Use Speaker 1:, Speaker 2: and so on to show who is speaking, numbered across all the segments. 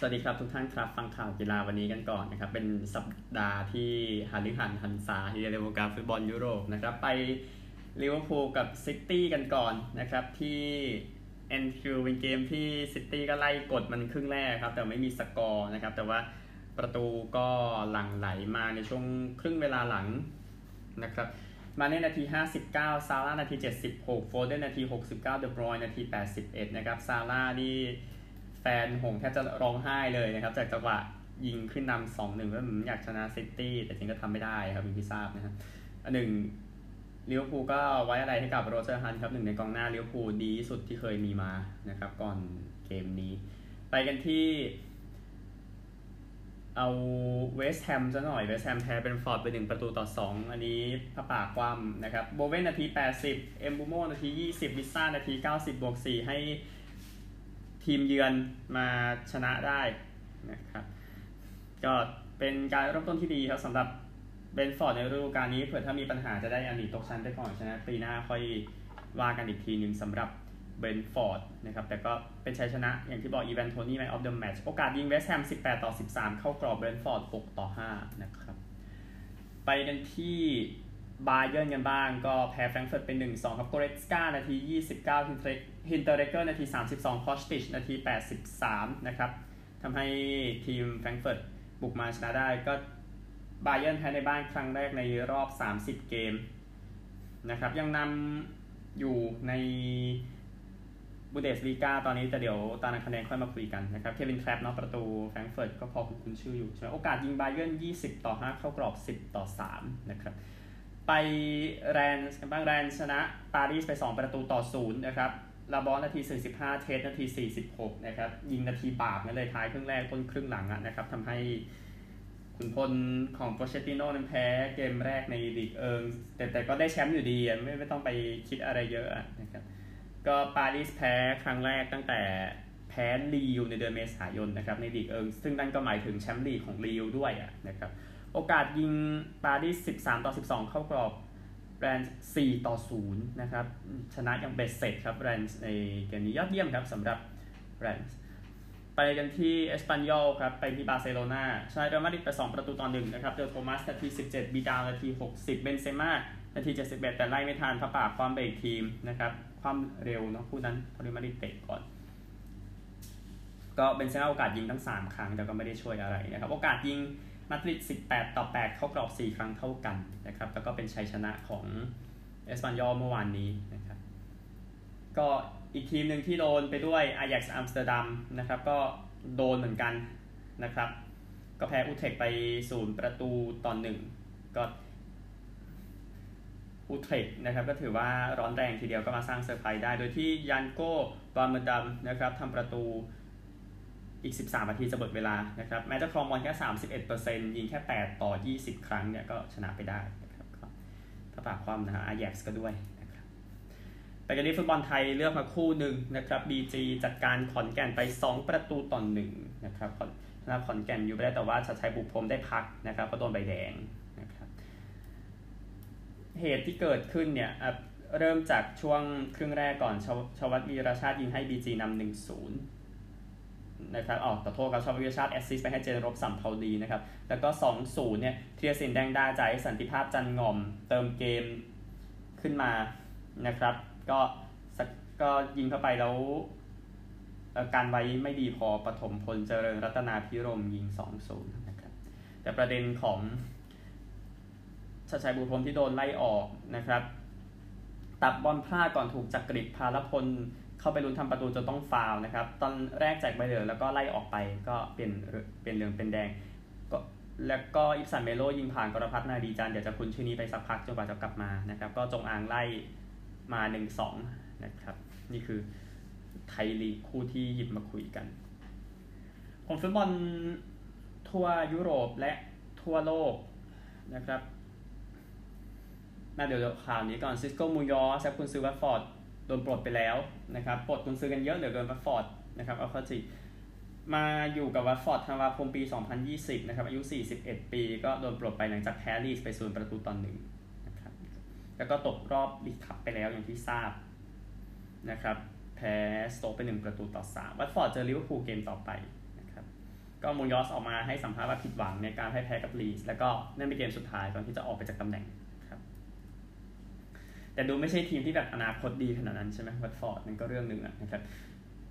Speaker 1: สวัสดีครับทุกท่านครับฟังข่าวกีฬาวันนี้กันก่อนนะครับ เป็นสัปดาห์ที่ฮาริฮันฮันซาที่ในวงการฟุตบอลยุโรปนะครับ ไปลิเวอร์พูลกับซิตี้กันก่อนนะครับ ที่แอนฟิลด์เป็นเกมที่ซิตี้ก็ไล่กดมันครึ่งแรกครับ แต่ไม่มีสกอร์นะครับ แต่ว่าประตูก็หลั่งไหลมาในช่วงครึ่งเวลาหลังนะครับมาเน่นาที 59 ซาร่านาที 76 โฟเดนนาที 69 เดอบรอยน์นาที 81 นะครับ ซาร่านี่ แฟนหงส์แทบจะร้องไห้เลยนะครับ จากจังหวะยิงขึ้นนำสองหนึ่งว่าอยากชนะซิตี้แต่จริงก็ทำไม่ได้ครับอย่างที่ทราบนะครับอันหนึ่งลิเวอร์พูลก็ไว้อาลัยให้กับโรเจอร์ฮันท์ครับหนึ่งในกองหน้าลิเวอร์พูลดีสุดที่เคยมีมานะครับ ก่อนเกมนี้ ไปกันที่ เอาเวสต์แฮมซะหน่อยเวสต์แฮมแพ้เบรนท์ฟอร์ดไปหนึ่งประตูต่อ 2 อันนี้ผ้าป่าคว่ำนะครับโบเวนนาที 80 เอ็มบูโมนาที 20 วิสซ่านาที 90บวก4ให้ ทีมเยือนมาชนะได้นะครับก็เป็นการเริ่มต้นที่ดีครับสำหรับเบรนท์ฟอร์ดในฤดูกาลนี้เผื่อถ้ามีปัญหาจะได้อันนี้ตกชั้นไปก่อนชนะปีหน้าค่อยว่ากันอีกทีหนึ่งสำหรับเบรนท์ฟอร์ดนะครับแต่ก็เป็นชัยชนะอย่างที่บอกอีวานโทนีย์ man of the match โอกาสยิงเวสต์แฮม 18 ต่อ 13 เข้ากรอบเบรนท์ฟอร์ด 6 ต่อ 5 นะครับ ไปกันที่บาเยิร์นกันบ้างก็แพ้แฟรงก์เฟิร์ตเป็น 1-2 ครับโกเร็ตซ์ก้านาที 29 ฮินเตอร์เร็กเกอร์นาที 32 คอสติชนาที 83 นะครับทำให้ทีมแฟรงก์เฟิร์ตบุกมาชนะได้ก็บาเยิร์นแพ้ในบ้านครั้งแรกในรอบ 30 เกมนะครับยังนำอยู่ในบุนเดสลีกาตอนนี้แต่เดี๋ยวตารางคะแนนค่อยมาคุยกันนะครับเควินแทร็ปป์เนาะประตูแฟรงก์เฟิร์ตก็พอคุณชื่ออยู่ใช่ไหมโอกาสยิงบาเยิร์น20 ต่อ 5 เข้ากรอบ 10 ต่อ 3 นะครับ ไปแรนส์กันบ้างแรนส์ชนะปารีสไป 2 ประตูต่อ 0 นะครับ ลาบอร์ดนาที 45 เทตนาที 46 นะครับ ยิงนาทีบาปนั่นเลยท้ายครึ่งแรกต้นครึ่งหลังอะนะครับทำให้ขุนพลของโปเช็ตติโน่นั้นแพ้เกมแรกในลีกเอิงแต่แต่ก็ได้แชมป์อยู่ดีไม่ไม่ต้องไปคิดอะไรเยอะนะครับ ก็ปารีสแพ้ครั้งแรกตั้งแต่แพ้ลีลล์ในเดือนเมษายนนะครับในลีกเอิงซึ่งนั่นก็หมายถึงแชมป์ลีกของลีลล์ด้วยนะครับ โอกาสยิงปารีส 13 ต่อ 12 เข้ากรอบ แรนส์4ต่อ0นะครับชนะอย่างเบ็ดเสร็จครับแรนส์ในเกมนี้ยอดเยี่ยมครับสำหรับแรนส์ไปกันที่เอสปันยอลครับไปที่บาร์เซโลนาชนะเรอัลมาดริดไป2ประตูต่อ1นะครับเดโทมัสนาที 17 บีดาลนาที 60 เบนเซม่านาที 71 แต่ไล่ไม่ทันผ้าป่าคว่ำอีกทีมนะครับความเร็วเนาะผู้นั้นเรอัลมาดริดเตะก่อนก็เบนเซม่าโอกาสยิงทั้ง 3 ครั้งแต่ก็ไม่ได้ช่วยอะไรนะครับโอกาสยิง มาดริด18 ต่อ 8 เข้ากรอบ 4 ครั้งเท่ากันนะครับ แล้วก็เป็นชัยชนะของเอสปันยอลเมื่อวานนี้นะครับ ก็อีกทีมหนึ่งที่โดนไปด้วยอาแย็กซ์อัมสเตอร์ดัมนะครับ ก็โดนเหมือนกันนะครับ ก็แพ้อูเทรคต์ไปศูนย์ประตูต่อหนึ่งก็อูเทรคต์นะครับ ก็ถือว่าร้อนแรงทีเดียวก็มาสร้างเซอร์ไพรส์ได้ โดยที่ยันโก้บาร์มดัมนะครับทำประตู อีก 13 นาทีจะหมดเวลานะครับ แม้จะครองบอลแค่ 31%ยิงแค่ 8 ต่อ 20 ครั้งเนี่ยก็ชนะไปได้นะครับผ้าป่าคว่ำนะฮะอาแย็กซ์ก็ด้วยนะครับไปกันที่ฟุตบอลไทยเลือกมาคู่หนึ่งนะครับ BG จัดการขอนแก่นไป 2 ประตูต่อหนึ่งนะครับชนะขอนแก่นอยู่ไปได้แต่ว่าชัดชัยบุกพรมได้พักนะครับก็โดนใบแดงนะครับเหตุที่เกิดขึ้นเนี่ยเริ่มจากช่วงครึ่งแรกก่อนชวัตวีรชาติยิงให้ BG นำหนึ่งศูนย์ นะครับอ๋อขอโทษครับชอบวิชาติแอสซิสไปให้เจนรบสัมเภาดีนะครับ แล้วก็ 2-0 เนี่ยเทียสินแดงดาใจสันติภาพจันงอม เติมเกมขึ้นมานะครับ ก็ก็ยิงเข้าไปแล้วการไว้ไม่ดีพอปฐมพลเจริญรัตนาพิรมยิง 2-0 นะครับ แต่ประเด็นของชัดชัยบุพรมที่โดนไล่ออกนะครับ ตับบอลพลาดก่อนถูกจักริดพาลพล เข้าไปลุ้นทำประตูจะต้องฟาวนะครับ ตอนแรกแจกใบเหลืองแล้วก็ไล่ออกไปก็เปลี่ยนเปลี่ยนเหลืองเป็นแดงก็แล้วก็อิฟสันเมโลยิงผ่านกรพัฒนาดีจันเดี๋ยวจะคุ้นชื่อนี้ไปสักพักจนกว่าจะกลับมานะครับ ก็จงอางไล่มา1นสองนะครับ นี่คือไทยลีกคู่ที่หยิบมาคุยกันผมฟุตบอลทั่วยุโรปและทั่วโลกนะครับมาเดี๋ยวข่าวนี้ก่อนซิสโกมูยอแซฟคุณซูวัตฟอร์ด โดนปลดไปแล้วนะครับปลดกุนซื้อกันเยอะเหลือเกินวัตฟอร์ดนะครับเอาเข้าจริงมาอยู่กับวัตฟอร์ดธันวาคมปี 2020 นะครับอายุ 41 ปีก็โดนปลดไปหลังจากแพ้ลีดส์ไปศูนย์ประตูต่อหนึ่งนะครับแล้วก็ตกรอบลีกคัพไปแล้วอย่างที่ทราบนะครับแพ้สโต๊คไปหนึ่งประตูต่อ 3 วัตฟอร์ดเจอลิเวอร์พูลเกมต่อไปนะครับก็มูนญอซออกมาให้สัมภาษณ์ว่าผิดหวังในการพ่ายแพ้กับลีดส์แล้วก็นั่นเป็นเกมสุดท้ายก่อนที่จะออกไปจากตำแหน่ง แต่ดูไม่ใช่ทีมที่แบบอนาคตดีขนาดนั้นใช่ไหมวัตฟอร์ดนั่นก็เรื่องหนึ่งนะครับ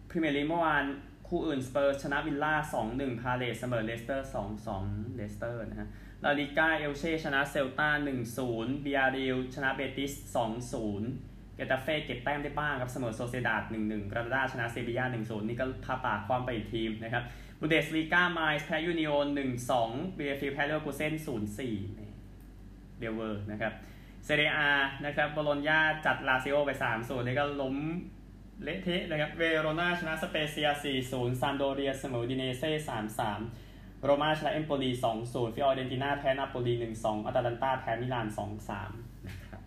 Speaker 1: พรีเมียร์ลีกเมื่อวานคู่อื่นสเปอร์ชนะวิลล่า 2-1 พาเลซเสมอเลสเตอร์ 2-2 เลสเตอร์นะฮะ ลาลิก้า เอลเช่ ชนะเซลตา1-0บียาร์เรอัลชนะเบติส 2-0 เกตาเฟ่เก็บแต้มได้บ้างครับ เสมอโซเซียดาด1-1 กรานาดาชนะเซบียา 1-0 นี่ก็ผ้าป่าคว่ำไปอีกทีมนะครับบุนเดสลีกาไมนซ์แพ้อูนิโอน1-2บีเลเฟลด์แพ้เลอร์กูเซ่น0-4เดียวเวอร์นะครับ เซเรียอานะครับโบโลญญาจัดลาซิโอไป3-0นี่ก็ล้มเละเทะนะครับ เวโรนาชนะสเปเซีย 4-0 ซานโดเรียเสมอดิเนเซ่3-3 โรมาชนะเอมโปลี 2-0 ฟิออเรนติน่าแพ้นาโปลี 1-2 อัตแลนตาแพ้มิลาน 2-3 นะครับ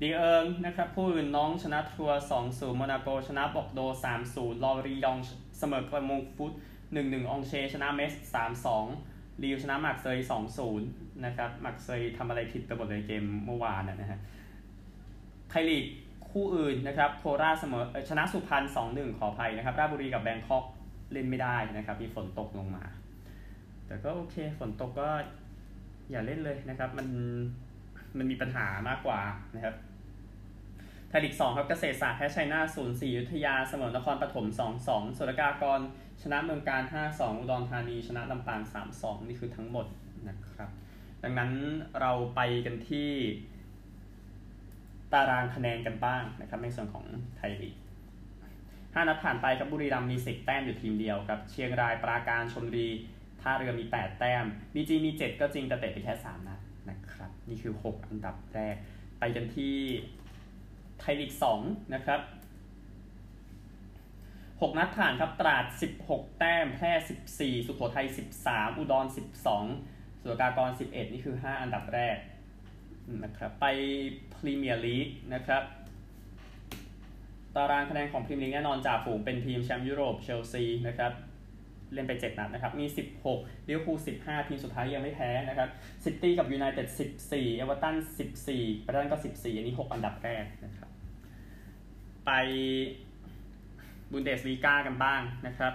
Speaker 1: ดีเอิงนะครับผู้อื่นน้องชนะทัวร์2-0 โมนาโกชนะบอกโด 3-0 ลอรียองเสมอกระมงฟุต 1-1 องเชชนะเมส 3-2 ลีวชนะมักเซย2-0นะครับมักเซยทำอะไรผิดไปหมดเลยเกมเมื่อวานนะฮะไทยลีกคู่อื่นนะครับโคราชเสมอชนะสุพรรณสองหนึ่งขออภัยนะครับ ราชบุรีกับแบงคอกเล่นไม่ได้นะครับ มีฝนตกลงมา แต่ก็โอเคฝนตกก็อย่าเล่นเลยนะครับ มันมันมีปัญหามากกว่านะครับไทยลีกสองครับเกษตรศาสตร์แพ้ชัยนาศูนย์สี่ยุทธยาเสมอนครปฐมสองสองสุรกากร ชนะเมืองการห้าสองอุดรธานี ชนะลำปางสามสองนี่คือทั้งหมดนะครับ ดังนั้นเราไปกันที่ตารางคะแนนกันบ้างนะครับ ในส่วนของไทยลีกห้านัดผ่านไปครับบุรีรัมย์มีสิแต้มอยู่ทีมเดียวครับ เชียงรายปราการชนบุรีท่าเรือมี 8 แต้มบีจีมี 7 ก็จริงแต่เตะไปแค่ 3 นัดนะครับ นี่คือ 6 อันดับแรก ไปกันที่ไทยลีก 2 นะครับ 6 นัดผ่านครับตราด 16 แต้ม แพร่ 14 สุโขทัย 13 อุดร 12 ศุลกากร 11 นี่คือ 5 อันดับแรกนะครับไปพรีเมียร์ลีกนะครับตารางคะแนนของพรีเมียร์ลีกแน่นอนจ่าฝูงเป็นทีมแชมป์ยุโรปเชลซีนะครับเล่นไป 7 นัดนะครับ มี 16ลิเวอร์พูล15 ทีมสุดท้ายยังไม่แพ้นะครับซิตี้กับยูไนเต็ด14 เอเวอร์ตัน 14ไบรท์ตันก็ 14 อันนี้ 6 อันดับแรกนะครับ ไป บุนเดสลีกากันบ้างนะครับ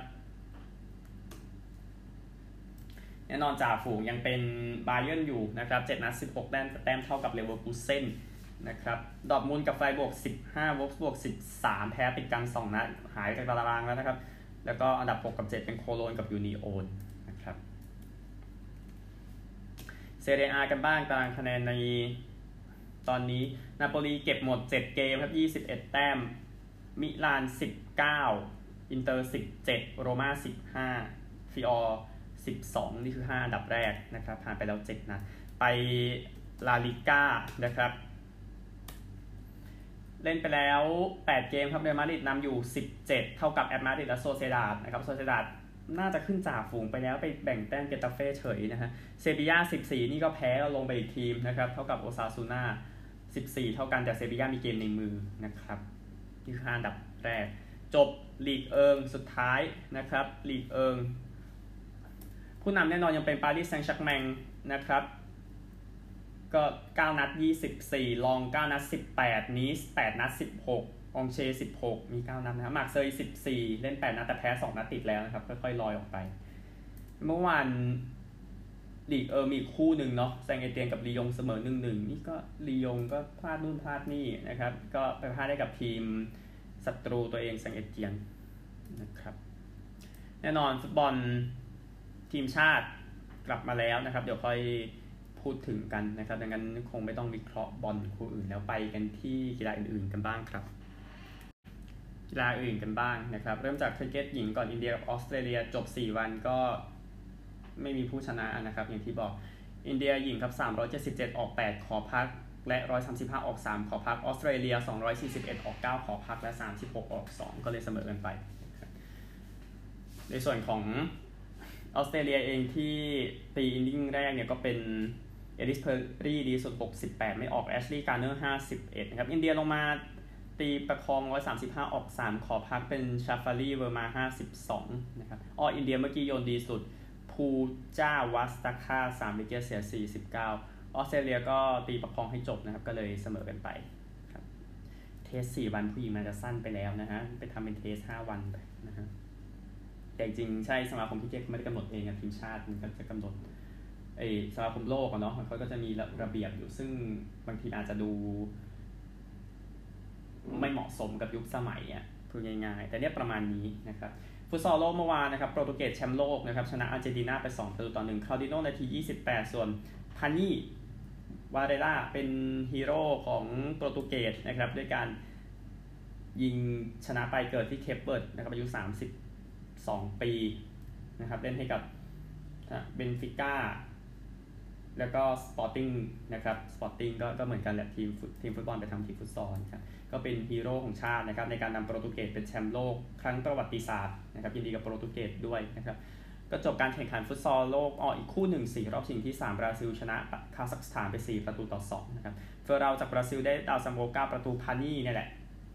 Speaker 1: แน่นอนจ่าฝูงยังเป็นบาเยิร์นอยู่นะครับ7นัด16 แต้มแต้มเท่ากับเลเวอร์คูเซ่นนะครับดอร์ทมุนด์กับไฟร์บวร์ก 15โวล์ฟสบวร์ก 13 แพ้ติดกัน2นัดหายจากตารางแล้วนะครับ แล้วก็อันดับ 6 กับ 7 เป็นโคโลนกับยูนีโอนนะครับเซเรียอากันบ้างตารางคะแนนในตอนนี้นาโปลีเก็บหมด 7 เกมครับ 21 แต้ม มิลาน 19 อินเตอร์ 17 โรม่า 15 ฟิออร์12 นี่คือ 5 อันดับแรกนะครับผ่านไปแล้ว 7 นัด ไปลาลิก้านะครับ เล่นไปแล้ว 8 เกมครับเรอัลมาดริดนำอยู่ 17 เท่ากับแอตมาดริดและโซเซดาดนะครับโซเซดาดน่าจะขึ้นจ่าฝูงไปแล้วไปแบ่งแต้มเกตาเฟ่เฉยนะฮะเซบียา14 นี่ก็แพ้ลงไปอีกทีมนะครับ เท่ากับโอซาซูน่า14 เท่ากันแต่เซบียามีเกมในมือนะครับ คืออันดับแรก จบลีกเอิงสุดท้ายนะครับลีกเอิงผู้นำแน่นอนยังเป็นปารีสแซงต์แชร์แมงนะครับ ก็ 9 นัด 24 ล็องส์ 9 นัด 18 นีส8นัด 16 องเช 16 มี 9 นัดนะมาร์กเซย14 เล่น 8 นัดแต่แพ้ 2 นัดติดแล้วนะครับ ค่อยๆลอยออกไป เมื่อวาน ลีกเอิงมีคู่หนึ่งเนาะแซงเอเตียนกับลียงเสมอ1-1นี่ก็ลียงก็พลาดนู่นพลาดนี่นะครับ ก็ไปพลาดได้กับทีมศัตรูตัวเองแซงเอเตียนนะครับแน่นอนฟุตบอลทีมชาติกลับมาแล้วนะครับ เดี๋ยวค่อยพูดถึงกันนะครับดังนั้นคงไม่ต้องวิเคราะห์บอลคู่อื่นแล้วไปกันที่กีฬาอื่นๆกันบ้างครับกีฬาอื่นกันบ้างนะครับ เริ่มจากคริกเก็ตหญิงก่อนอินเดียกับออสเตรเลียจบ 4 วันก็ ไม่มีผู้ชนะนะครับอย่างที่บอกอินเดียหญิงครับ 377 ออก 8 ขอพัก และ 135 ออก 3 ขอพักออสเตรเลีย 241 ออก 9 ขอพักและ 36 ออก 2 ก็เลยเสมอกันไป ในส่วนของออสเตรเลียเองที่ตีอินดิ้งแรกเนี่ยก็เป็นเอลลิสเพอร์รี่ดีสุด 68 ไม่ออกแอชลีย์การ์เนอร์ 51 นะครับ อินเดียลงมาตีประคอง 135 ออก 3 ขอพักเป็นชาฟาลีเวอร์มา 52 นะครับอออินเดียเมื่อกี้โยนดีสุด ปูจาวาสตราการ์ 3 wicket เสีย49ออสเตรเลียก็ตีประคองให้จบนะครับ ก็เลยเสมอกันไปครับ Test 4วันผู้หญิงมันจะสั้นไปแล้วนะฮะ ไปทำเป็น Test 5วันไปนะฮะ แต่จริงใช่สมาคมที่เก็ไม่ได้กำหนดเองอะทีมชาติมันก็จะกำหนดไอสมาคมโลกเนาะมันก็จะมีระเบียบอยู่ซึ่งบางทีอาจจะดู ไม่เหมาะสมกับยุคสมัยอะ พูดง่ายๆ แต่เนี้ยประมาณนี้นะครับฟุตซอลโลกเมื่อวานนะครับโปรตุเกสแชมป์โลกนะครับชนะอาร์เจนตินาไป2ประตูต่อ1คาร์ดิโนนาที 28 ส่วนพานี่วาเรล่าเป็นฮีโร่ของโปรตุเกสนะครับด้วยการยิงชนะไปเกิดที่เคปเบิร์ดนะครับอายุ 32 ปีนะครับเล่นให้กับเบนฟิก้า แล้วก็สปอร์ติ้งนะครับสปอร์ติ้งก็ก็เหมือนกันแหละทีมทีมฟุตบอลไปทำทีมฟุตซอลครับก็เป็นฮีโร่ของชาตินะครับในการนำโปรตุเกสเป็นแชมป์โลกครั้งประวัติศาสตร์นะครับยินดีกับโปรตุเกสด้วยนะครับก็จบการแข่งขันฟุตซอลโลกอออีกคู่หนึ่งสี่รอบชิงที่ 3 บราซิลชนะคาซัคสถานไป 4 ประตูต่อ2นะครับเฟอร์เราจากบราซิลได้ดาวซัมโบ9ประตูพานี่นี่แหละ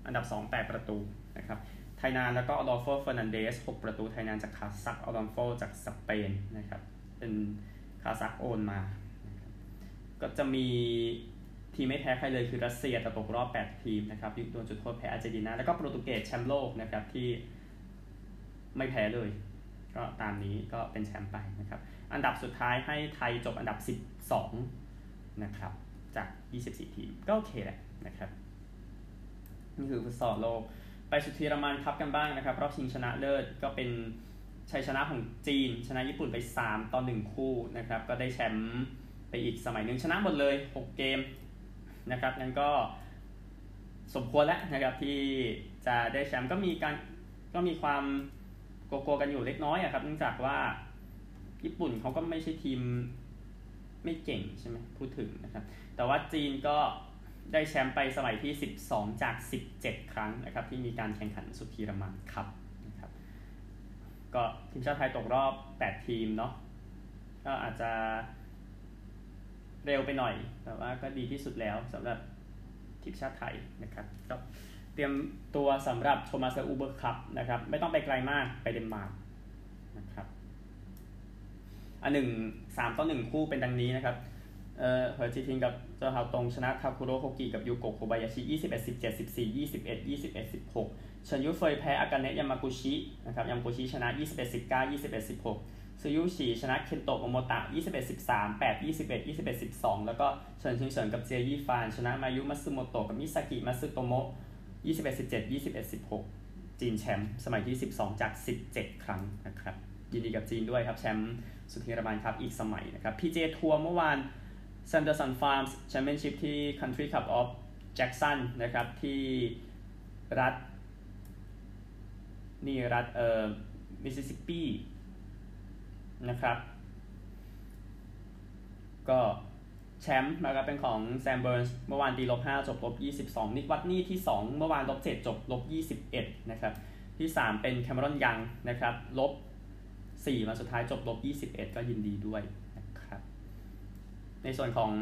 Speaker 1: อันดับ 2 8 ประตูนะครับไทนานแล้วก็อดอลโฟเฟอร์นันเดส 6 ประตูไทนานจากคาซักอดอลโฟจากสเปนนะครับเป็นคาซักโอนมา ก็จะมีทีมไม่แพ้ใครเลยคือรัสเซียแต่ตกรอบ 8 ทีมนะครับโดนจุดโทษแพ้อาร์เจนตินา แล้วก็โปรตุเกสแชมป์โลกนะครับที่ไม่แพ้เลย ก็ตามนี้ก็เป็นแชมป์ไปนะครับ อันดับสุดท้ายให้ไทยจบอันดับ 12 นะครับ จาก 24 ทีม ก็โอเคแหละนะครับนี่คือฟุตซอลโลก ไปสุดทีรมันครับกันบ้างนะครับ รอบชิงชนะเลิศก็เป็นชัยชนะของจีน ชนะญี่ปุ่นไป 3 ต่อ 1 คู่นะครับ ก็ได้แชมป์ ไปอีกสมัยหนึ่งชนะหมดเลย 6 เกมนะครับนั้นก็สมควรแล้วนะครับที่จะได้แชมป์ก็มีการก็มีความโกโก้กันอยู่เล็กน้อยอะครับเนื่องจากว่าญี่ปุ่นเขาก็ไม่ใช่ทีมไม่เก่งใช่ไหมพูดถึงนะครับ แต่ว่าจีนก็ได้แชมป์ไปสมัยที่ 12 จาก 17 ครั้งนะครับ ที่มีการแข่งขันสุดทีรมันครับนะครับ ก็ทีมชาติไทยตกรอบ 8 ทีมเนาะก็อาจจะ เร็วไปหน่อย แต่ว่าก็ดีที่สุดแล้วสำหรับทีมชาติไทยนะครับก็เตรียมตัวสำหรับโทมัสอูเบอร์คัพนะครับ ไม่ต้องไปไกลมากไปเดนมาร์กนะครับอันหนึ่งสามต่อหนึ่งคู่เป็นดังนี้นะครับ เอ่อเฮอร์จิทิงกับเจ้าฮาวตงชนะคาคุโรโฮกิกับยูโกะโคบายาชิ 21 17 14 21 21 16เชิญยุเฟยแพ้อากาเนะยามากุชินะครับยามากุชิชนะ 21 19 21 16 ซูยุชิชนะเคนโตะโอโมตะ 21 13 8 21 21 12 แล้วก็เฉินชิงเฉินกับเจียยี่ฟาน ชนะมายุมัตสึโมโตะกับมิซากิมัตสึโทโมะ21 17 21 16 จีนแชมป์สมัยที่ 12 จาก 17 ครั้งนะครับ ยินดีกับจีนด้วยครับ แชมป์สุดีรมานครับ อีกสมัยนะครับ PGA Tour เมื่อวาน Sanderson Farms Championship ที่ Country Club of Jackson นะครับ ที่รัฐ นี่รัฐเอ่อมิสซิสซิปปี นะครับ ก็แชมป์นะครับเป็นของแซมเบิร์นส์เมื่อวานตีลบ5จบลบ22นิกวัตนี่ที่2เมื่อวานลบ7จบลบ21นะครับ ที่3เป็นแคมรอนยังนะครับลบ4มาสุดท้ายจบลบ21ก็ยินดีด้วยนะครับ ในส่วนของ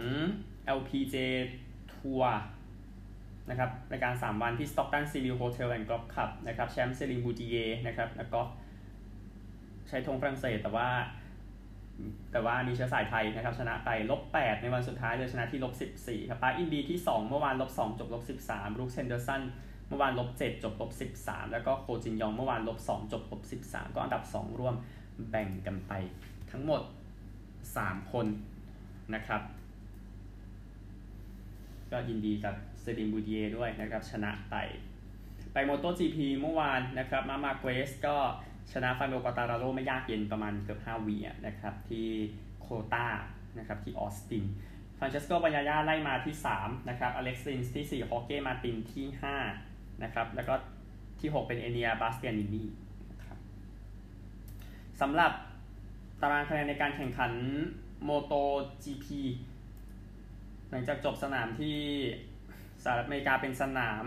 Speaker 1: LPJ ทัวร์นะครับรายการ 3 วันที่ Stockton Seaview Hotel and Golf Club นะครับแชมป์เซลีนบูติเยนะครับแล้วก็ ใช้ธงฝรั่งเศสแต่ว่า แต่ว่ามีเชื้อสายไทยนะครับ ชนะไปลบ8ในวันสุดท้ายเลยชนะที่ลบ14ครับปาร์คอินบีที่ 2 เมื่อวานลบ2จบลบ13บรูคเฮนเดอร์สันเมื่อวานลบ7จบลบ13 แล้วก็โคจินยองเมื่อวานลบ2จบลบ13 ก็อันดับ 2 ร่วมแบ่งกันไปทั้งหมด 3 คนนะครับ ก็ยินดีกับเซลีนบูติเยด้วยนะครับ ชนะไป ไปโมโต GP เมื่อวานนะครับ มาร์คมาร์เกซก็ ชนะฟาบิโอกาตาราโรไม่ยากเย็นประมาณเกือบ5วินะครับที่โคตานะครับที่ออสตินฟรานเชสโกบันยาญาไล่มาที่3นะครับอเล็กซ์รินส์ที่ 4 ฮอเก้มาตินที่5นะครับแล้วก็ที่ 6 เป็นเอเนียบาสเตียนินีนะครับสำหรับตารางคะแนนในการแข่งขันโมโต GP หลังจากจบสนามที่สหรัฐอเมริกาเป็นสนาม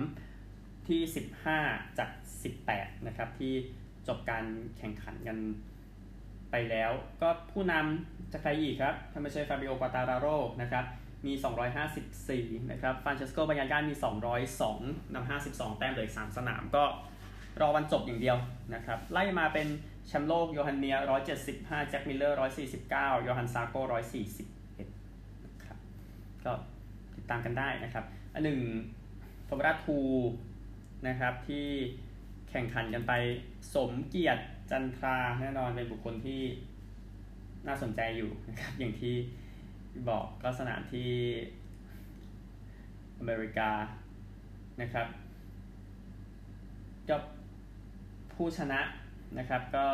Speaker 1: ที่ 15 จาก 18 นะครับที่ จบการแข่งขันกันไปแล้ว ก็ผู้นำจะใครอีกครับ ถ้าไม่ใช่ฟาบิโอกาตาราโรนะครับ มี 254 นะครับฟรานเชสโกบันยาญามี 202นำ52 แต้มเหลืออีก 3 สนามก็รอวันจบอย่างเดียวนะครับ ไล่มาเป็นแชมป์โลกโจอันเมียร์ 175 แจ็คมิลเลอร์ 149 โยฮันซาโก 141นะครับก็ติดตามกันได้นะครับ อันหนึ่งฟอร์มูล่าทูนะครับที่ แข่งขันกันไป สมเกียรติจันทราแน่นอนเป็นบุคคลที่น่าสนใจอยู่นะครับอย่างที่บอกก็สนามที่อเมริกานะครับก็ผู้ชนะนะครับก็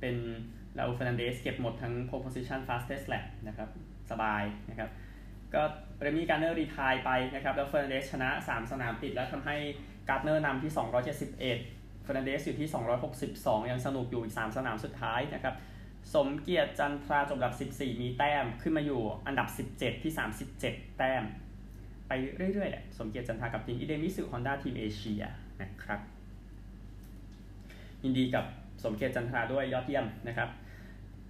Speaker 1: เป็นราอูลเฟอร์นันเดสเก็บหมดทั้ง pole position fastest lap นะครับสบายนะครับก็เรมี่การ์เนอร์ retire ไปนะครับแล้วเฟอร์นันเดสชนะ 3 สนามติดแล้วทำให้การ์เนอร์นำที่ 271เฟอร์นันเดสอยู่ที่ 262 ยังสนุกอยู่อีก 3 สนามสุดท้ายนะครับ สมเกียรติจันทราจบอันดับ 14 มีแต้มขึ้นมาอยู่อันดับ 17 ที่ 37 แต้ม ไปเรื่อยๆแหละสมเกียรติจันทรากับทีมอิเดมิตสุฮอนด้าทีมเอเชียนะครับ ยินดีกับสมเกียรติจันทราด้วยยอดเยี่ยมนะครับ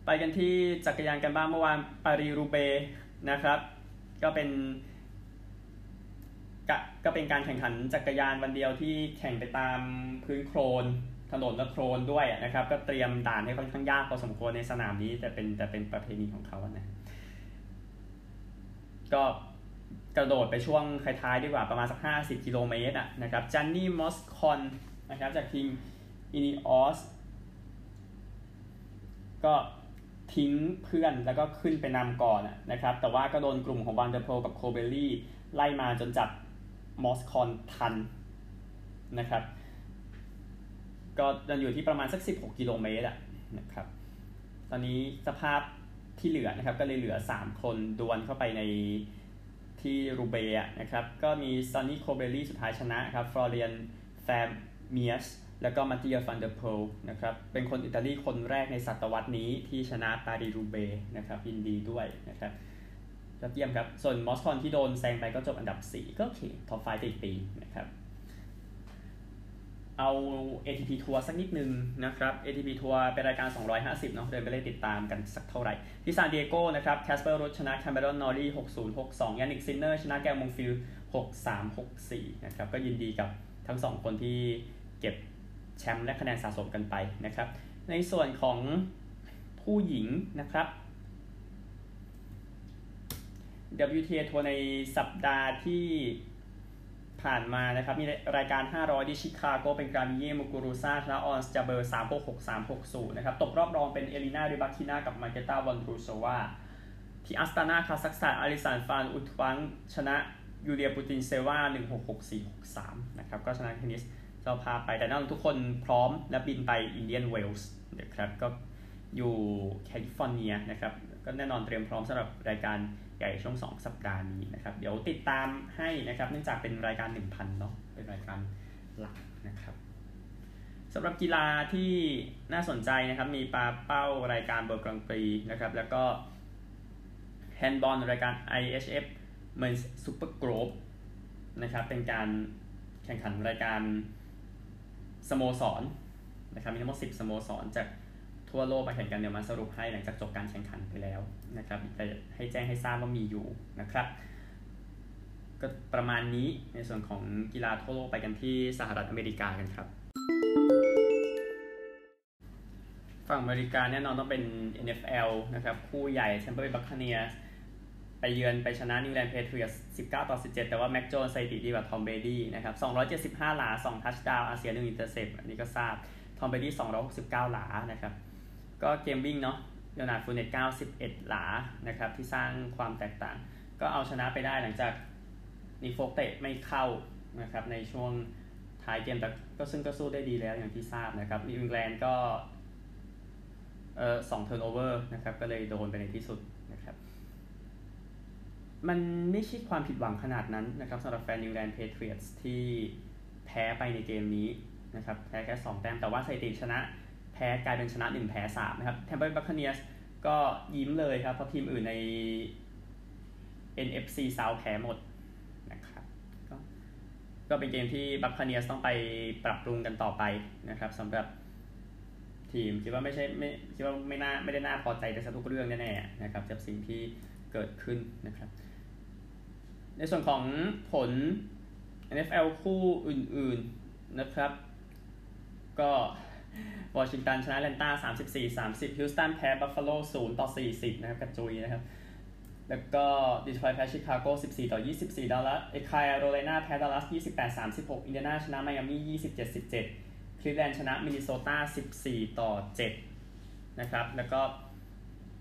Speaker 1: ไปกันที่จักรยานกันบ้างเมื่อวานปารีรูเบนะครับ ก็เป็น กก็เป็นการแข่งขันจักรยานวันเดียวที่แข่งไปตามพื้นโครนถนนและโครนด้วยนะครับ ก็เตรียมด่านให้ค่อนข้างยากพอสมควรในสนามนี้ แต่เป็นแต่เป็นประเพณีของเขานะก็กระโดดไปช่วงท้ายๆดีกว่าประมาณสัก 50 กิโลเมตรอะนะครับจันนี่มอสคอนนะครับจากทีมอินิออสก็ทิ้งเพื่อนแล้วก็ขึ้นไปนำก่อนนะครับ แต่ว่าก็โดนกลุ่มของแวนเดอร์โพลกับโคเบลลี่ไล่มาจนจับ มอสคอนทันนะครับ ก็ยังอยู่ที่ประมาณสัก 16 กิโลเมตรอะนะครับ ตอนนี้สภาพที่เหลือนะครับก็เลยเหลือ 3 คนดวลเข้าไปในที่รูเบะนะครับ ก็มีซอนนี่โคเบลลี่สุดท้ายชนะครับฟลอเรียนแฟร์เมียร์ชแล้วก็มาติเยอแวนเดอร์โพลนะครับ เป็นคนอิตาลีคนแรกในศตวรรษนี้ที่ชนะปารีรูเบนะครับยินดีด้วยนะครับ ยอดเยี่ยมครับ ส่วนมอสคอนที่โดนแซงไปก็จบอันดับ 4 ก็โอเค top five ติดปีนะครับ เอา ATP ทัวร์สักนิดนึงนะครับ ATP ทัวร์เป็นรายการ 250 เนาะเดินไปเลยติดตามกันสักเท่าไหร่ ที่ซานดิเอโกนะครับแคสเปอร์รูดนะแคเมรอนนอร์รี6062ยานิกซินเนอร์ชนะกาเอลมงฟิลส์6364นะครับก็ยินดีกับทั้ง 2 คนที่เก็บแชมป์และคะแนนสะสมกันไปนะครับ ในส่วนของผู้หญิงนะครับ WTA ทัวร์ในสัปดาห์ที่ผ่านมานะครับ มีรายการ 500 ที่ชิคาโกเป็นการมิเย่มุกุรุซาชนะออนสจาเบอร์ 366 360 นะครับ ตกรอบรองเป็นเอลินาริบัคินากับมาเกตาวอนรูโซวาที่อัสตานาคาซัคสถานอาริสันฟานอุทวังชนะยูเรียปูตินเซวา166463 นะครับ ก็ชนะเทนนิสเจ้าพาไปแต่นั่นทุกคนพร้อมและบินไปอินเดียนเวลส์นะครับ ก็อยู่แคลิฟอร์เนียนะครับ ก็แน่นอนเตรียมพร้อมสำหรับรายการ ใหญ่ช่วง 2 สัปดาห์นี้นะครับ เดี๋ยวติดตามให้นะครับเนื่องจากเป็นรายการ 1,000เนาะเป็นรายการหลักนะครับสำหรับกีฬาที่น่าสนใจนะครับมีปาเป้ารายการเบอร์กรังปรีนะครับแล้วก็แฮนด์บอลรายการ IHF Men's Super Group นะครับเป็นการแข่งขันรายการสโมสรนะครับมีทั้งหมด10 สโมสรจาก ทั่วโลกมาแข่งกันเดี๋ยวมาสรุปให้หลังจากจบการแข่งขันไปแล้วนะครับแต่ให้แจ้งให้ทราบว่ามีอยู่นะครับก็ประมาณนี้ในส่วนของกีฬาทั่วโลกไปกันที่สหรัฐอเมริกากันครับฝั่งอเมริกาแน่นอนต้องเป็น NFL นะครับคู่ใหญ่แชมเปี้ยนบัคคาเนียร์ไปเยือนไปชนะนิวอิงแลนด์เพทริออตส์19 ต่อ 17 แต่ว่าแม็กโจนส์สถิติดีกว่าทอมเบรดี้นะครับ 275 หลา 2 touchdown อาเซียน1 intercept อันนี้ก็ทราบ ทอมเบรดี้269 หลานะครับ ก็เกมวิ่งเนาะเลนาร์ดฟูเนต91 หลานะครับที่สร้างความแตกต่าง ก็เอาชนะไปได้หลังจากนิคโฟล์กเตะไม่เข้านะครับในช่วงท้ายเกมแต่ก็ซึ่งก็สู้ได้ดีแล้วอย่างที่ทราบนะครับนิวอิงแลนด์ก็เอ่อสอง turnover นะครับก็เลยโดนไปในที่สุดนะครับ มันไม่ใช่ความผิดหวังขนาดนั้นนะครับสำหรับแฟนนิวแลนด์เพเทรียสที่แพ้ไปในเกมนี้นะครับแพ้แค่ 2 แต้มแต่ว่าสถิติชนะ แพ้กลายเป็นชนะ1แพ้3นะครับแทมปาบัคคาเนียร์สก็ยิ้มเลยครับ เพราะทีมอื่นใน NFC South แพ้หมดนะครับก็ก็เป็นเกมที่บัคคาเนียร์สต้องไปปรับปรุงกันต่อไปนะครับสำหรับทีมคิดว่าไม่ใช่ไม่คิดว่าไม่น่าไม่ได้น่าพอใจในทุกเรื่องแน่ๆนะครับจากสิ่งที่เกิดขึ้นนะครับ ในส่วนของผล NFL คู่อื่นๆนะครับ ก็ วอชิงตันชนะแอตแลนต้า34 30ฮิวสตันแพ้บัฟฟาโล0ต่อ 40 นะครับ กระจุยนะครับ แล้วก็ดีทรอยต์แพ้ชิคาโก14 ต่อ 24ดัลลัสเอ๊ยแคโรไลนาแพ้ดัลลัส28 36 อินเดียนาชนะไมอามี่27 17 คลีฟแลนด์ชนะมินนิโซตา14 ต่อ 7 นะครับ แล้วก็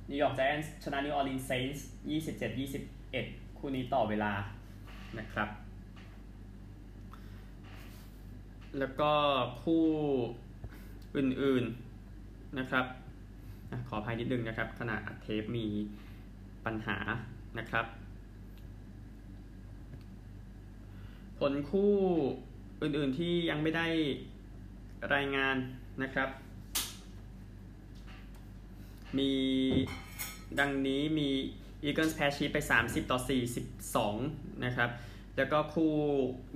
Speaker 1: นิวยอร์กไจแอนท์ชนะนิวออร์ลีนส์เซนต์ส27 21 คู่นี้ต่อเวลานะครับ แล้วก็คู่ อื่นๆนะครับขออภัยนิดนึงนะครับขณะอัดเทปมีปัญหานะครับ ผลคู่อื่นๆที่ยังไม่ได้รายงานนะครับ มีดังนี้มี Eagles แพ้ชีไป 30 ต่อ 42 นะครับ แล้วก็คู่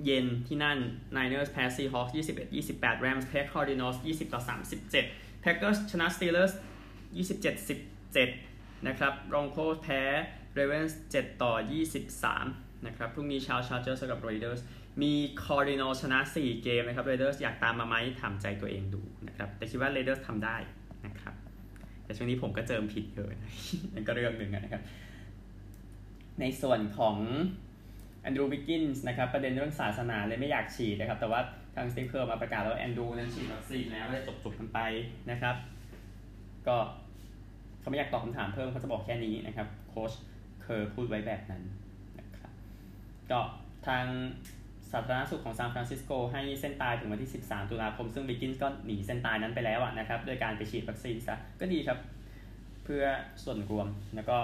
Speaker 1: เย็นที่นั่น Niners แพ้ Seahawks 21 28 Rams แพ้ Cardinals 20 ต่อ 37 Packers ชนะ Steelers 27 17 นะครับ Broncos แพ้ Ravens 7 ต่อ 23 นะครับ พรุ่งนี้เช้า Chargers กับ Raiders มี Cardinals ชนะ 4 เกมนะครับ Raiders อยากตามมาไหมถามใจตัวเองดูนะครับ แต่คิดว่า Raiders ทำได้นะครับ แต่ช่วงนี้ผมก็เจิมผิดเยอะนั่นก็เรื่องหนึ่งนะครับ ในส่วนของ แอนดรูว์ วิกกินส์นะครับประเด็นเรื่องศาสนาเลยไม่อยากฉีดนะครับแต่ว่าทางสตีฟเคอร์มาประกาศแล้วแอนดรูว์นั้นฉีดวัคซีนแล้วได้จบๆกันไปนะครับ ก็เขาไม่อยากตอบคำถามเพิ่มเขาจะบอกแค่นี้นะครับโค้ชเคยพูดไว้แบบนั้นนะครับก็ทางสาธารณสุขของซานฟรานซิสโกให้เส้นตายถึงวันที่ 13 ตุลาคม ซึ่งวิกกินส์ก็หนีเส้นตายนั้นไปแล้วนะครับ โดยการไปฉีดวัคซีนซะ ก็ดีครับ เพื่อส่วนรวม แล้วก็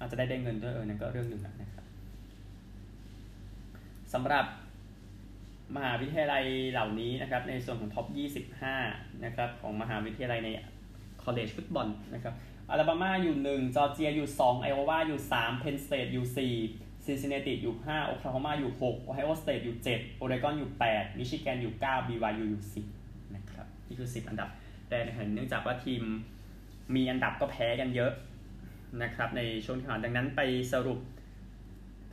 Speaker 1: อาจจะได้ได้เงินด้วยเออนั่นก็เรื่องหนึ่งนะครับ สำหรับมหาวิทยาลัยเหล่านี้นะครับในส่วนของ top 25 นะครับของมหาวิทยาลัยในcollege football นะครับอลาบามาอยู่ 1 จอร์เจียอยู่ 2 ไอโอวาอยู่ 3 เพนสเตทอยู่ 4 ซินซินเนติอยู่ 5 โอคลาโฮมาอยู่ 6 โอไฮโอสเตทอยู่ 7 โอเรกอนอยู่ 8 มิชิแกนอยู่ 9 BYU อยู่ 10 นะครับนี่คือ 10 อันดับแรกนะครับเนื่องจากว่าทีมมีอันดับก็แพ้กันเยอะนะครับในช่วงที่ผ่านดังนั้นไปสรุป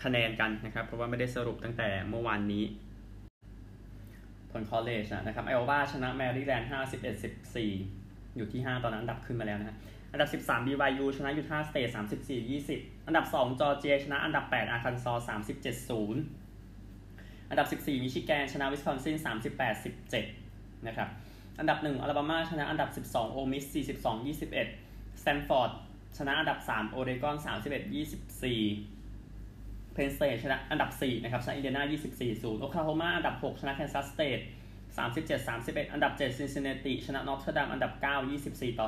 Speaker 1: คะแนนกันนะครับ เพราะว่าไม่ได้สรุปตั้งแต่เมื่อวานนี้ผล college นะครับไอโอวาชนะแมรี่แลนด์51 14อยู่ที่ 5 ตอนนั้นอันดับขึ้นมาแล้วนะฮะอันดับ 13 BYU ชนะยูทาห์สเตท34 20 อันดับ 2 จอร์เจียชนะอันดับ 8 อาคันซอ37 0 อันดับ 14 มิชิแกน ชนะวิสคอนซิน38 17 นะครับ อันดับ 1 อลาบามาชนะอันดับ 12 โอลมิส42 21สแตนฟอร์ดชนะอันดับ 3 โอเรกอน31 24 เพนสเตทชนะอันดับ 4 นะครับชนะอินเดียนา 24 0 โอคลาโฮมาอันดับ 6 ชนะแคนซัสสเตท37 31 อันดับ 7 ซินซินเนติ ชนะนอตเทอร์ดัมอันดับ 9 24 ต่อ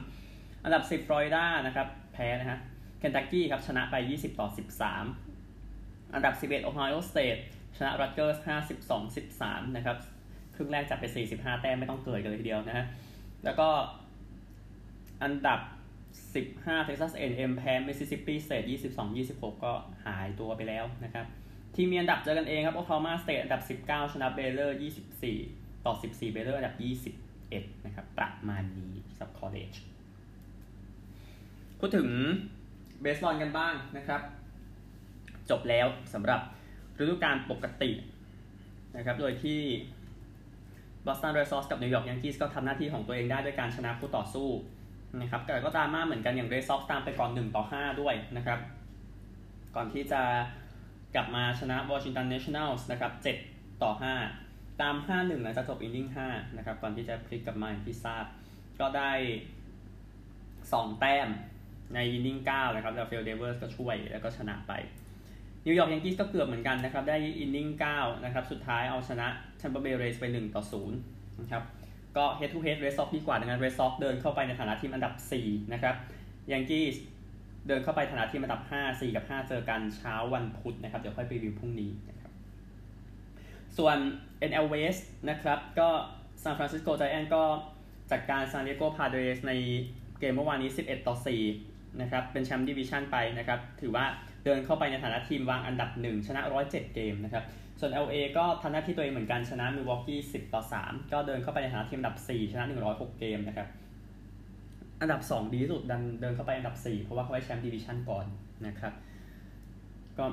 Speaker 1: 13 อันดับ 10 ฟลอริดานะครับ แพ้นะฮะ เคนตักกี้ครับ ชนะไป 20 ต่อ 13 อันดับ 11 โอไฮโอสเตทชนะรัตเกอร์ส52 13 นะครับ ครึ่งแรกจับไป 45 แต้มไม่ต้องเกิดกันเลยทีเดียวนะฮะ แล้วก็อันดับ 15 Texas A&M แพ้ Mississippi State 22 26 ก็หายตัวไปแล้วนะครับ ทีมมีอันดับเจอกันเองครับโอคลาโฮมาสเตทอันดับ 19 ชนะเบเลอร์24 ต่อ 14เบเลอร์อันดับ 21 นะครับ ประมาณนี้สำหรับ college พูดถึงเบสบอลกันบ้างนะครับ จบแล้วสำหรับฤดูกาลปกตินะครับ โดยที่บอสตันเรดซอกซ์กับนิวยอร์กยังกี้สก็ทำหน้าที่ของตัวเองได้ด้วยการชนะคู่ต่อสู้ นะครับแต่ก็ตามมาเหมือนกันอย่างเรดซ็อกตามไปก่อน 1 ต่อ 5 ด้วยนะครับ ก่อนที่จะกลับมาชนะวอชิงตันเนชั่นแนลส์นะครับ 7 ต่อ 5 ตาม 5-1 หลังจากจบ inning 5นะครับ ก่อนที่จะพลิกกลับมาอย่างที่ทราบ ก็ได้ 2 แต้มในอินนิ่ง9นะครับแล้วราเฟลเดเวอร์สก็ช่วยแล้วก็ชนะไปนิวยอร์กยังกี้ก็เกือบเหมือนกันนะครับ ได้ inning 9นะครับ สุดท้ายเอาชนะแทมปาเบย์เรย์สไป 1 ต่อ 0 นะครับ ก็ head to head เรดซ็อกดีกว่าดังนั้นเรดซ็อกเดินเข้าไปในฐานะทีมอันดับ 4 นะครับยังกี้เดินเข้าไปฐานะทีมอันดับ 5 4 กับ 5 เจอกันเช้าวันพุธนะครับ เดี๋ยวค่อยไปรีวิวพรุ่งนี้นะครับ ส่วน NL West นะครับ ก็ซานฟรานซิสโกไจแอนก็จัดการซานดิเอโกพาเดรสในเกมเมื่อวานนี้ 11 ต่อ 4 นะครับ เป็นแชมป์ division ไปนะครับ ถือว่าเดินเข้าไปในฐานะทีมวางอันดับ 1 ชนะ 107 เกมนะครับ ส่วน LA ก็ทำหน้าที่ตัวเองเหมือนกันชนะมิลวอกกี้10 ต่อ 3 ก็เดินเข้าไปในฐานะทีมอันดับ 4 ชนะ 106 เกมนะครับ อันดับ 2 ดีที่สุดดันเดินเข้าไปอันดับ 4 เพราะว่าเขาได้แชมป์ division ก่อนนะครับ ก็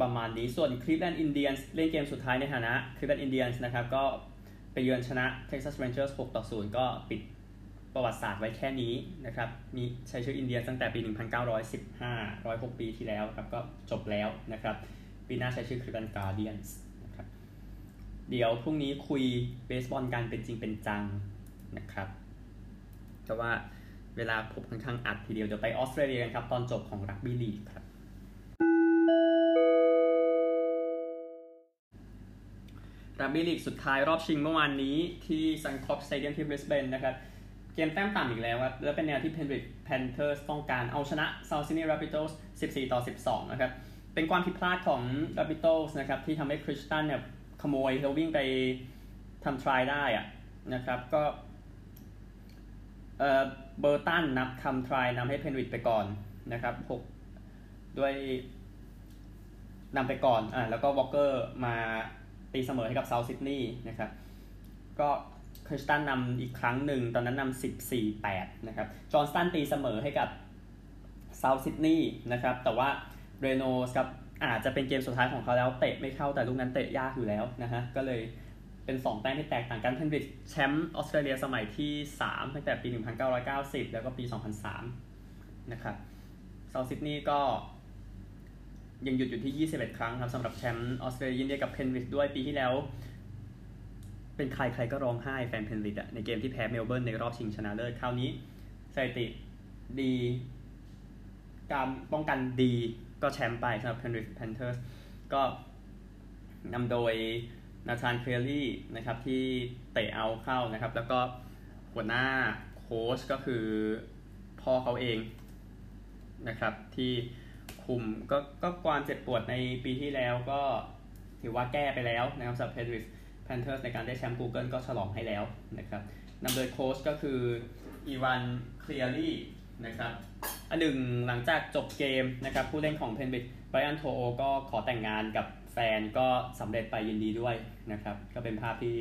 Speaker 1: ประมาณนี้ส่วนคลิฟแลนด์อินเดียนเล่นเกมสุดท้ายในฐานะคลิฟแลนด์อินเดียนนะครับก็ไปเยือนชนะ Texas Rangers 6ต่อ 0 ก็ปิดประวัติศาสตร์ไว้แค่นี้นะครับ มีใช้ชื่ออินเดียตั้งแต่ปี 1915 106 ปีที่แล้วครับ ก็จบแล้วนะครับ ปีหน้าใช้ชื่อคลิฟแลนด์การ์เดียนส์นะครับ เดี๋ยวพรุ่งนี้คุยเบสบอลกันเป็นจริงเป็นจังนะครับ เพราะว่าเวลาผมค่อนข้างอัดทีเดียวเดี๋ยวไปออสเตรเลียกันครับ ตอนจบของรักบี้ลีกครับ รักบี้ลีกสุดท้ายรอบชิงเมื่อวานนี้ที่ซันคอร์ปสเตเดียมที่บริสเบนนะครับเกมแต้มต่ำอีกแล้วครับแล้วเป็นแนวที่เพนริธแพนเทอร์สต้องการเอาชนะเซาท์ซิดนีย์แรบบิโตส์14 ต่อ 12 นะครับ เป็นความผิดพลาดของแรบบิโตส์นะครับที่ทำให้คริสตันเนี่ยขโมยแล้ววิ่งไปทำ try ได้อะนะครับก็เออเบอร์ตันนับทำ try นำให้เพนริธไปก่อนนะครับ6ด้วยนำไปก่อนอ่าแล้วก็วอลเกอร์มาตีเสมอให้กับเซาท์ซิดนีย์นะครับก็คริสตันนำอีกครั้งหนึ่งตอนนั้นนำ14 8นะครับจอห์นสตันตีเสมอให้กับเซาท์ซิดนีย์นะครับแต่ว่า เรย์โนลด์สก็อาจจะเป็นเกมสุดท้ายของเขาแล้วเตะไม่เข้าแต่ลูกนั้นเตะยากอยู่แล้วนะฮะก็เลยเป็น 2 แต้มที่แตกต่างกันเพนริดแชมป์ออสเตรเลียสมัยที่ 3 ตั้งแต่ปี 1990 แล้วก็ปี 2003 นะครับเซาท์ซิดนีย์ก็ยังหยุดอยู่ที่ 21 ครั้งครับสำหรับแชมป์ออสเตรเลียยินดีกับเพนริดด้วยปีที่แล้ว เป็นใครใครก็ร้องไห้แฟนเพนริดอะในเกมที่แพ้เมลเบิร์นในรอบชิงชนะเลิศคราวนี้สถิติดี การป้องกันดี ก็แชมป์ไปสำหรับ Penrith Panthers ก็นำโดยนาธานเคลียรี่นะครับที่เตะเอาเข้านะครับ แล้วก็หัวหน้าโค้ชก็คือพ่อเขาเองนะครับที่คุมก็ก็ความเจ็บปวดในปีที่แล้วก็ถือว่าแก้ไปแล้วนะครับสำหรับ Penrith Panthers ในการได้แชมป์ Google ก็ฉลองให้แล้วนะครับนำโดยโค้ชก็คืออีวานเคลียรี่นะครับ อันหนึ่งหลังจากจบเกมนะครับผู้เล่นของเพนบิ t ไบรอันโทโอก็ขอแต่งงานกับแฟนก็สำเร็จไปยินดีด้วยนะครับ ก็เป็นภาพที่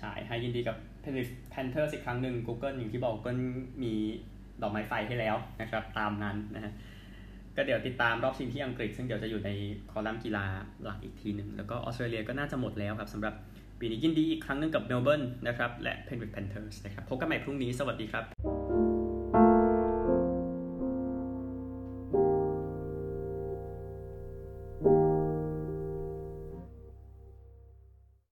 Speaker 1: ฉายให้ยินดีกับเพนบิ t แพนเทอร์อีกครั้งหนึ่ง Google อย่างที่บอกก็มีดอกไม้ไฟให้แล้วนะครับตามนั้นนะฮะก็เดี๋ยวติดตามรอบชิงที่อังกฤษ ซึ่งเดี๋ยวจะอยู่ในคอลัมน์กีฬาหลักอีกทีหนึ่งแล้วก็ออสเตรเลียก็น่าจะหมดแล้วครับสำหรับปีนี้ยินดีอีกครั้งหนึงกับเมลเบิร์นนะครับและเพนวิ t แพนเทอร์สนะครับพบกันใหม่พรุ่งนี้สวัสดีครับ